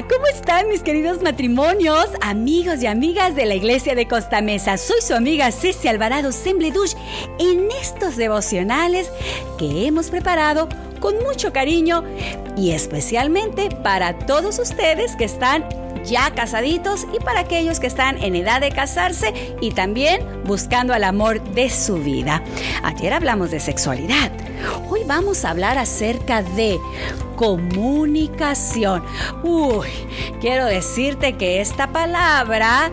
¿cómo están mis queridos matrimonios, amigos y amigas de la iglesia de Costa Mesa? Soy su amiga Ceci Alvarado Sembledush en estos devocionales que hemos preparado con mucho cariño y especialmente para todos ustedes que están ya casaditos y para aquellos que están en edad de casarse y también buscando el amor de su vida. Ayer hablamos de sexualidad. Vamos a hablar acerca de comunicación. Uy, quiero decirte que esta palabra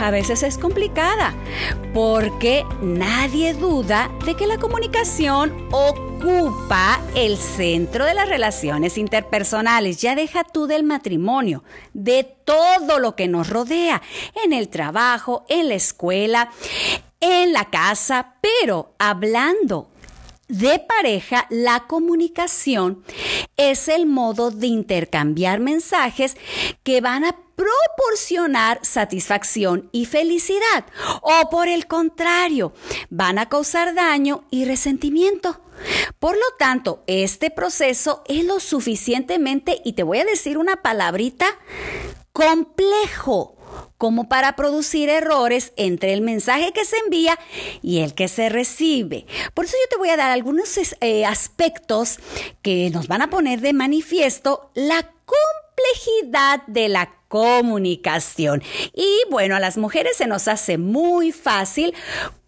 a veces es complicada porque nadie duda de que la comunicación ocupa el centro de las relaciones interpersonales. Ya deja tú del matrimonio, de todo lo que nos rodea, en el trabajo, en la escuela, en la casa, pero hablando de pareja, la comunicación es el modo de intercambiar mensajes que van a proporcionar satisfacción y felicidad o por el contrario, van a causar daño y resentimiento. Por lo tanto, este proceso es lo suficientemente, y te voy a decir una palabrita, complejo como para producir errores entre el mensaje que se envía y el que se recibe. Por eso yo te voy a dar algunos eh, aspectos que nos van a poner de manifiesto la complejidad de la comunicación. Y bueno, a las mujeres se nos hace muy fácil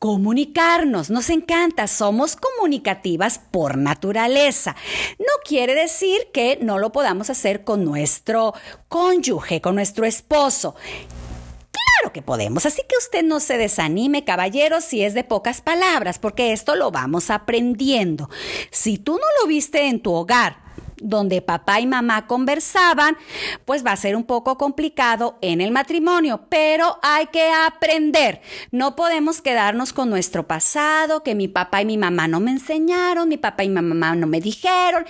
comunicarnos, nos encanta, somos comunicativas por naturaleza. No quiere decir que no lo podamos hacer con nuestro cónyuge, con nuestro esposo. Que podemos, así que usted no se desanime, caballero, si es de pocas palabras, porque esto lo vamos aprendiendo. Si tú no lo viste en tu hogar, donde papá y mamá conversaban, pues va a ser un poco complicado en el matrimonio, pero hay que aprender. No podemos quedarnos con nuestro pasado, que mi papá y mi mamá no me enseñaron, mi papá y mi mamá no me dijeron.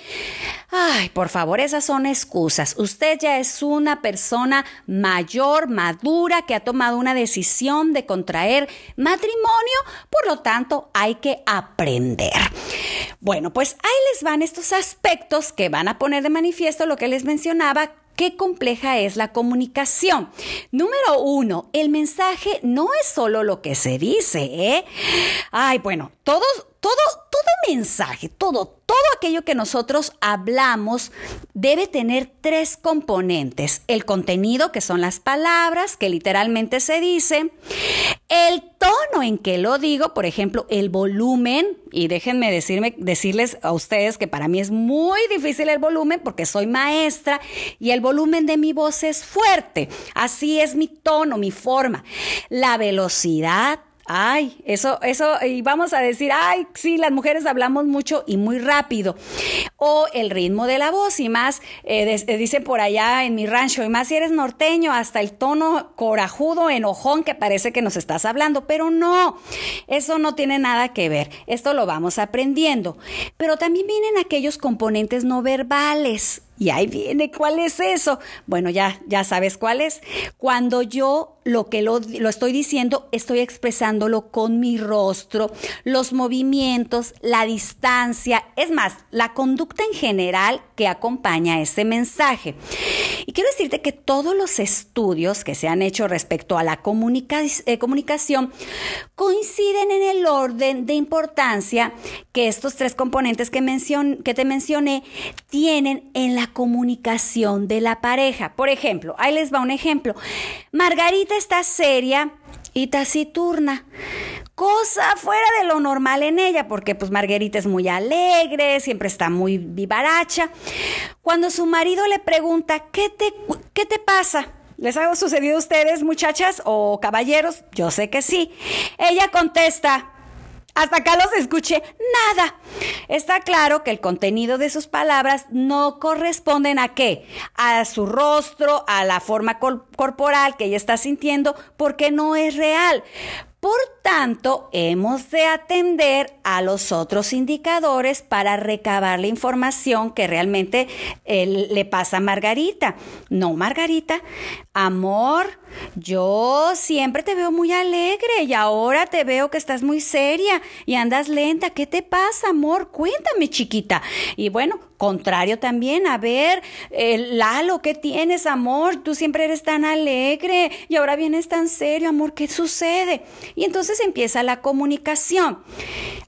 Ay, por favor, esas son excusas. Usted ya es una persona mayor, madura, que ha tomado una decisión de contraer matrimonio, por lo tanto, hay que aprender. Bueno, pues ahí les van estos aspectos que van a poner de manifiesto lo que les mencionaba, qué compleja es la comunicación. Número uno, el mensaje no es solo lo que se dice, ¿eh? Ay, bueno, todos, todo, todo mensaje, todo, todo aquello que nosotros hablamos debe tener tres componentes. El contenido, que son las palabras que literalmente se dicen, el tono en que lo digo, por ejemplo, el volumen, y déjenme decirme, decirles a ustedes que para mí es muy difícil el volumen porque soy maestra y el volumen de mi voz es fuerte. Así es mi tono, mi forma. La velocidad, Ay, eso, eso, y vamos a decir, ay, sí, las mujeres hablamos mucho y muy rápido. O el ritmo de la voz, y más, eh, eh, dicen por allá en mi rancho, y más si eres norteño, hasta el tono corajudo, enojón, que parece que nos estás hablando, pero no, eso no tiene nada que ver. Esto lo vamos aprendiendo. Pero también vienen aquellos componentes no verbales y ahí viene, ¿cuál es eso? Bueno, ya, ya sabes cuál es. Cuando yo lo que lo, lo, estoy diciendo, estoy expresándolo con mi rostro, los movimientos, la distancia, es más, la conducta en general que acompaña ese mensaje. Y quiero decirte que todos los estudios que se han hecho respecto a la eh, comunicación coinciden en el orden de importancia que estos tres componentes que, que te mencioné tienen en la comunicación de la pareja. Por ejemplo, ahí les va un ejemplo. Margarita está seria y taciturna cosa fuera de lo normal en ella, porque pues Margarita es muy alegre, siempre está muy vivaracha. Cuando su marido le pregunta, ¿qué te, qué te pasa? ¿Les ha sucedido a ustedes, muchachas o caballeros? Yo sé que sí. Ella contesta, hasta acá los escuché, nada. Está claro que el contenido de sus palabras no corresponden a qué? A su rostro, a la forma corporal que ella está sintiendo, porque no es real. Por tanto, hemos de atender a los otros indicadores para recabar la información que realmente eh, le pasa a Margarita. No, Margarita, amor, yo siempre te veo muy alegre y ahora te veo que estás muy seria y andas lenta. ¿Qué te pasa, amor? Cuéntame, chiquita. Y bueno, Contrario también, a ver, eh, Lalo, ¿qué tienes, amor? Tú siempre eres tan alegre y ahora vienes tan serio, amor, ¿qué sucede? Y entonces empieza la comunicación.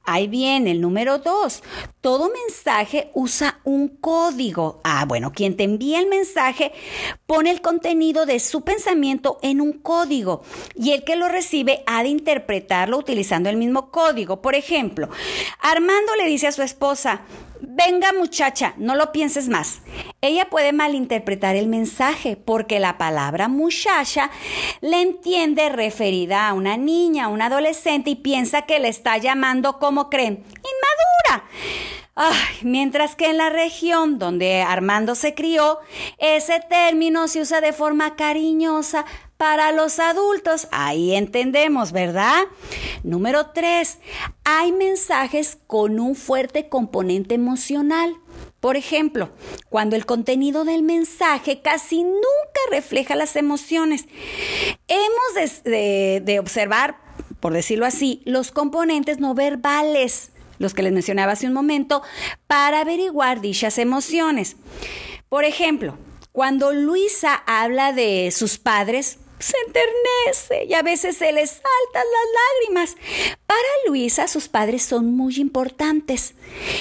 Ahí viene el número dos. Todo mensaje usa un código. Ah, bueno, quien te envía el mensaje pone el contenido de su pensamiento en un código y el que lo recibe ha de interpretarlo utilizando el mismo código. Por ejemplo, Armando le dice a su esposa, Venga muchacha, no lo pienses más. Ella puede malinterpretar el mensaje porque la palabra muchacha le entiende referida a una niña, a un adolescente y piensa que le está llamando como creen, inmadura. Mientras que en la región donde Armando se crió, ese término se usa de forma cariñosa para los adultos. Ahí entendemos, ¿verdad? Número tres, hay mensajes con un fuerte componente emocional. Por ejemplo, cuando el contenido del mensaje casi nunca refleja las emociones. Hemos de, observar, por decirlo así, los componentes no verbales los que les mencionaba hace un momento, para averiguar dichas emociones. Por ejemplo, cuando Luisa habla de sus padres, se enternece y a veces se le saltan las lágrimas. Para Luisa sus padres son muy importantes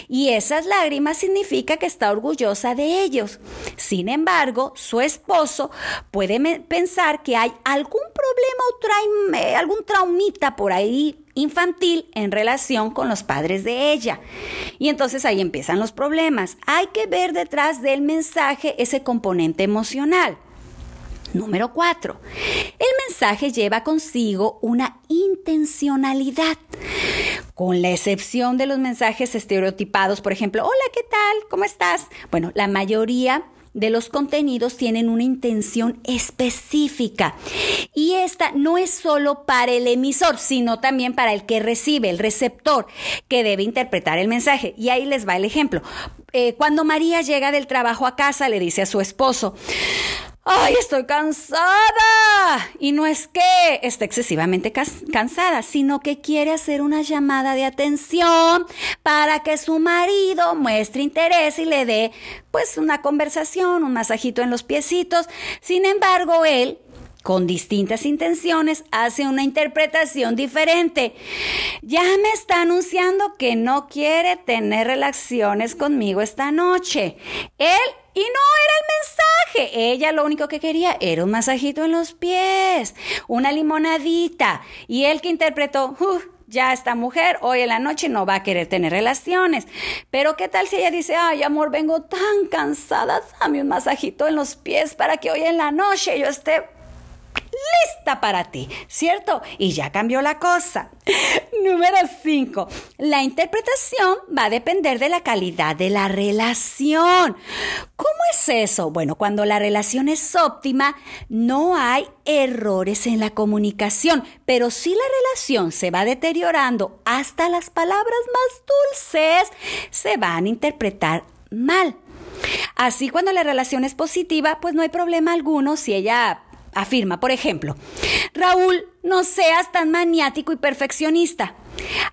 y esas lágrimas significa que está orgullosa de ellos. Sin embargo, su esposo puede pensar que hay algún problema o eh, algún traumita por ahí infantil en relación con los padres de ella. Y entonces ahí empiezan los problemas. Hay que ver detrás del mensaje ese componente emocional. Número 4. El mensaje lleva consigo una intencionalidad. Con la excepción de los mensajes estereotipados, por ejemplo, hola, ¿qué tal? ¿Cómo estás? Bueno, la mayoría de los contenidos tienen una intención específica. Y esta no es solo para el emisor, sino también para el que recibe, el receptor, que debe interpretar el mensaje. Y ahí les va el ejemplo. Eh, cuando María llega del trabajo a casa, le dice a su esposo, ¡Ay, estoy cansada! Y no es que esté excesivamente cansada, sino que quiere hacer una llamada de atención para que su marido muestre interés y le dé pues una conversación, un masajito en los piecitos. Sin embargo, él con distintas intenciones, hace una interpretación diferente. Ya me está anunciando que no quiere tener relaciones conmigo esta noche. Él y no era el mensaje. Ella lo único que quería era un masajito en los pies, una limonadita. Y él que interpretó, ya esta mujer hoy en la noche no va a querer tener relaciones. Pero ¿qué tal si ella dice, ay amor, vengo tan cansada, dame un masajito en los pies para que hoy en la noche yo esté lista para ti, ¿cierto? Y ya cambió la cosa. Número 5. La interpretación va a depender de la calidad de la relación. ¿Cómo es eso? Bueno, cuando la relación es óptima, no hay errores en la comunicación, pero si la relación se va deteriorando hasta las palabras más dulces, se van a interpretar mal. Así cuando la relación es positiva, pues no hay problema alguno si ella afirma, por ejemplo, Raúl, no seas tan maniático y perfeccionista.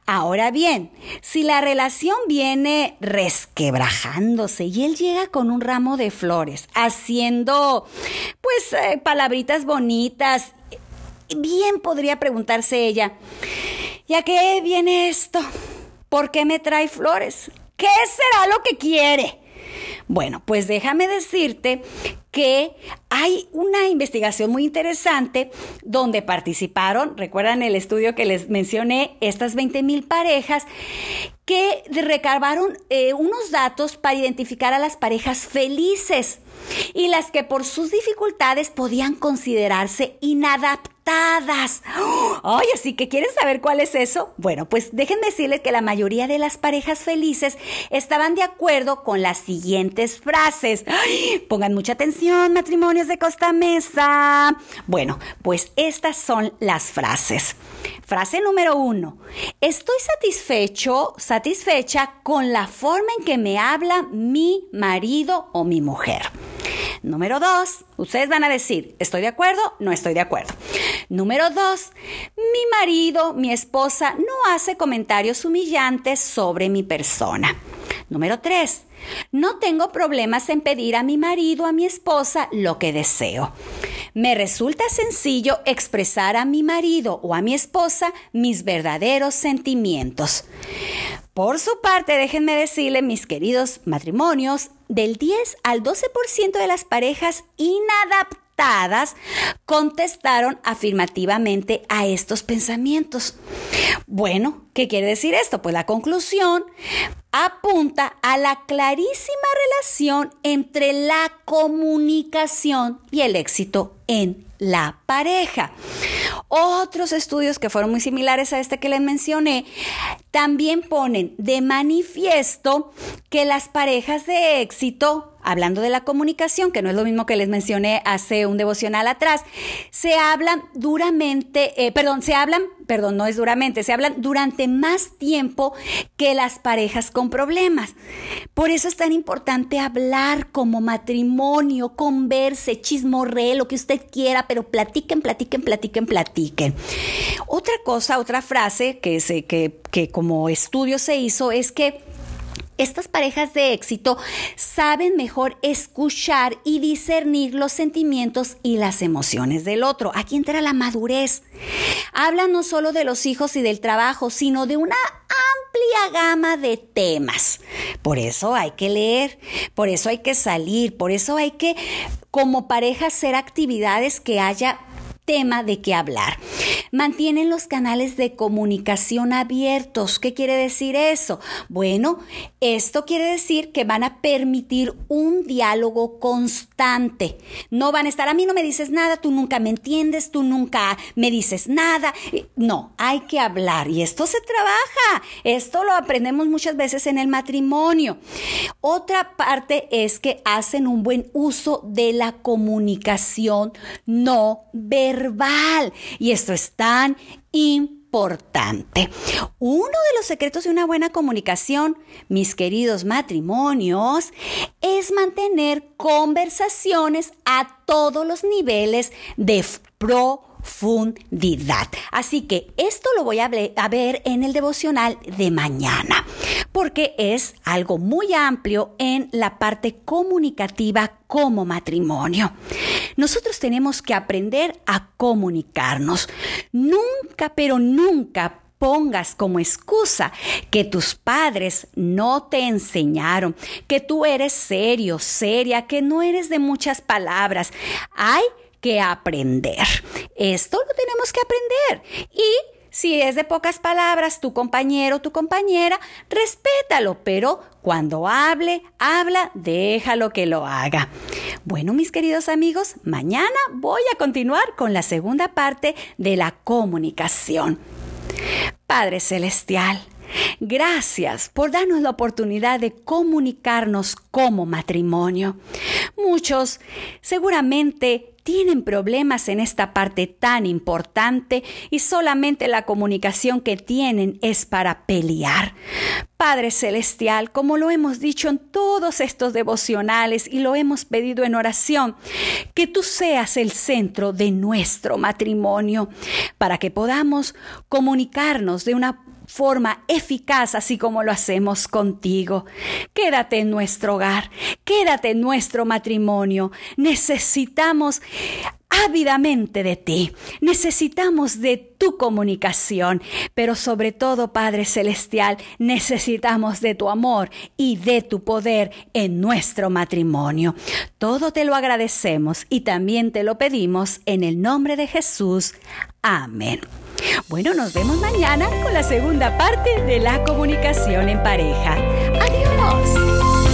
Ahora bien, si la relación viene resquebrajándose y él llega con un ramo de flores, haciendo pues eh, palabritas bonitas, bien podría preguntarse ella, ¿y a qué viene esto? ¿Por qué me trae flores? ¿Qué será lo que quiere? Bueno, pues déjame decirte que hay una investigación muy interesante donde participaron, recuerdan el estudio que les mencioné, estas 20 mil parejas que recabaron eh, unos datos para identificar a las parejas felices y las que por sus dificultades podían considerarse inadaptadas. Ay, así que quieren saber cuál es eso. Bueno, pues dejen decirles que la mayoría de las parejas felices estaban de acuerdo con las siguientes frases. pongan mucha atención, matrimonios de Costa Mesa. Bueno, pues estas son las frases. Frase número uno. Estoy satisfecho, satisfecha con la forma en que me habla mi marido o mi mujer. Número dos, ustedes van a decir, ¿estoy de acuerdo? No estoy de acuerdo. Número dos, mi marido, mi esposa no hace comentarios humillantes sobre mi persona. Número 3. No tengo problemas en pedir a mi marido a mi esposa lo que deseo. Me resulta sencillo expresar a mi marido o a mi esposa mis verdaderos sentimientos. Por su parte, déjenme decirle, mis queridos matrimonios, del 10 al 12% de las parejas inadaptadas contestaron afirmativamente a estos pensamientos. Bueno, ¿qué quiere decir esto? Pues la conclusión apunta a la clarísima relación entre la comunicación y el éxito en la pareja. Otros estudios que fueron muy similares a este que les mencioné también ponen de manifiesto que las parejas de éxito hablando de la comunicación, que no es lo mismo que les mencioné hace un devocional atrás, se hablan duramente, eh, perdón, se hablan, perdón, no es duramente, se hablan durante más tiempo que las parejas con problemas. Por eso es tan importante hablar como matrimonio, converse, chismorre, lo que usted quiera, pero platiquen, platiquen, platiquen, platiquen. Otra cosa, otra frase que, se, que, que como estudio se hizo es que estas parejas de éxito saben mejor escuchar y discernir los sentimientos y las emociones del otro. Aquí entra la madurez. Hablan no solo de los hijos y del trabajo, sino de una amplia gama de temas. Por eso hay que leer, por eso hay que salir, por eso hay que como pareja hacer actividades que haya tema de qué hablar. Mantienen los canales de comunicación abiertos. ¿Qué quiere decir eso? Bueno, esto quiere decir que van a permitir un diálogo constante. No van a estar, a mí no me dices nada, tú nunca me entiendes, tú nunca me dices nada. No, hay que hablar y esto se trabaja. Esto lo aprendemos muchas veces en el matrimonio. Otra parte es que hacen un buen uso de la comunicación no verbal. Y esto es tan importante. Uno de los secretos de una buena comunicación, mis queridos matrimonios, es mantener conversaciones a todos los niveles de pro profundidad. Así que esto lo voy a ver en el devocional de mañana, porque es algo muy amplio en la parte comunicativa como matrimonio. Nosotros tenemos que aprender a comunicarnos. Nunca, pero nunca pongas como excusa que tus padres no te enseñaron, que tú eres serio, seria, que no eres de muchas palabras. Hay que aprender. Esto lo tenemos que aprender. Y si es de pocas palabras, tu compañero, tu compañera, respétalo, pero cuando hable, habla, déjalo que lo haga. Bueno, mis queridos amigos, mañana voy a continuar con la segunda parte de la comunicación. Padre Celestial, Gracias por darnos la oportunidad de comunicarnos como matrimonio. Muchos seguramente tienen problemas en esta parte tan importante y solamente la comunicación que tienen es para pelear. Padre Celestial, como lo hemos dicho en todos estos devocionales y lo hemos pedido en oración, que tú seas el centro de nuestro matrimonio para que podamos comunicarnos de una forma eficaz, así como lo hacemos contigo. Quédate en nuestro hogar, quédate en nuestro matrimonio. Necesitamos ávidamente de ti. Necesitamos de tu comunicación, pero sobre todo, Padre Celestial, necesitamos de tu amor y de tu poder en nuestro matrimonio. Todo te lo agradecemos y también te lo pedimos en el nombre de Jesús. Amén. Bueno, nos vemos mañana con la segunda parte de la comunicación en pareja. Adiós.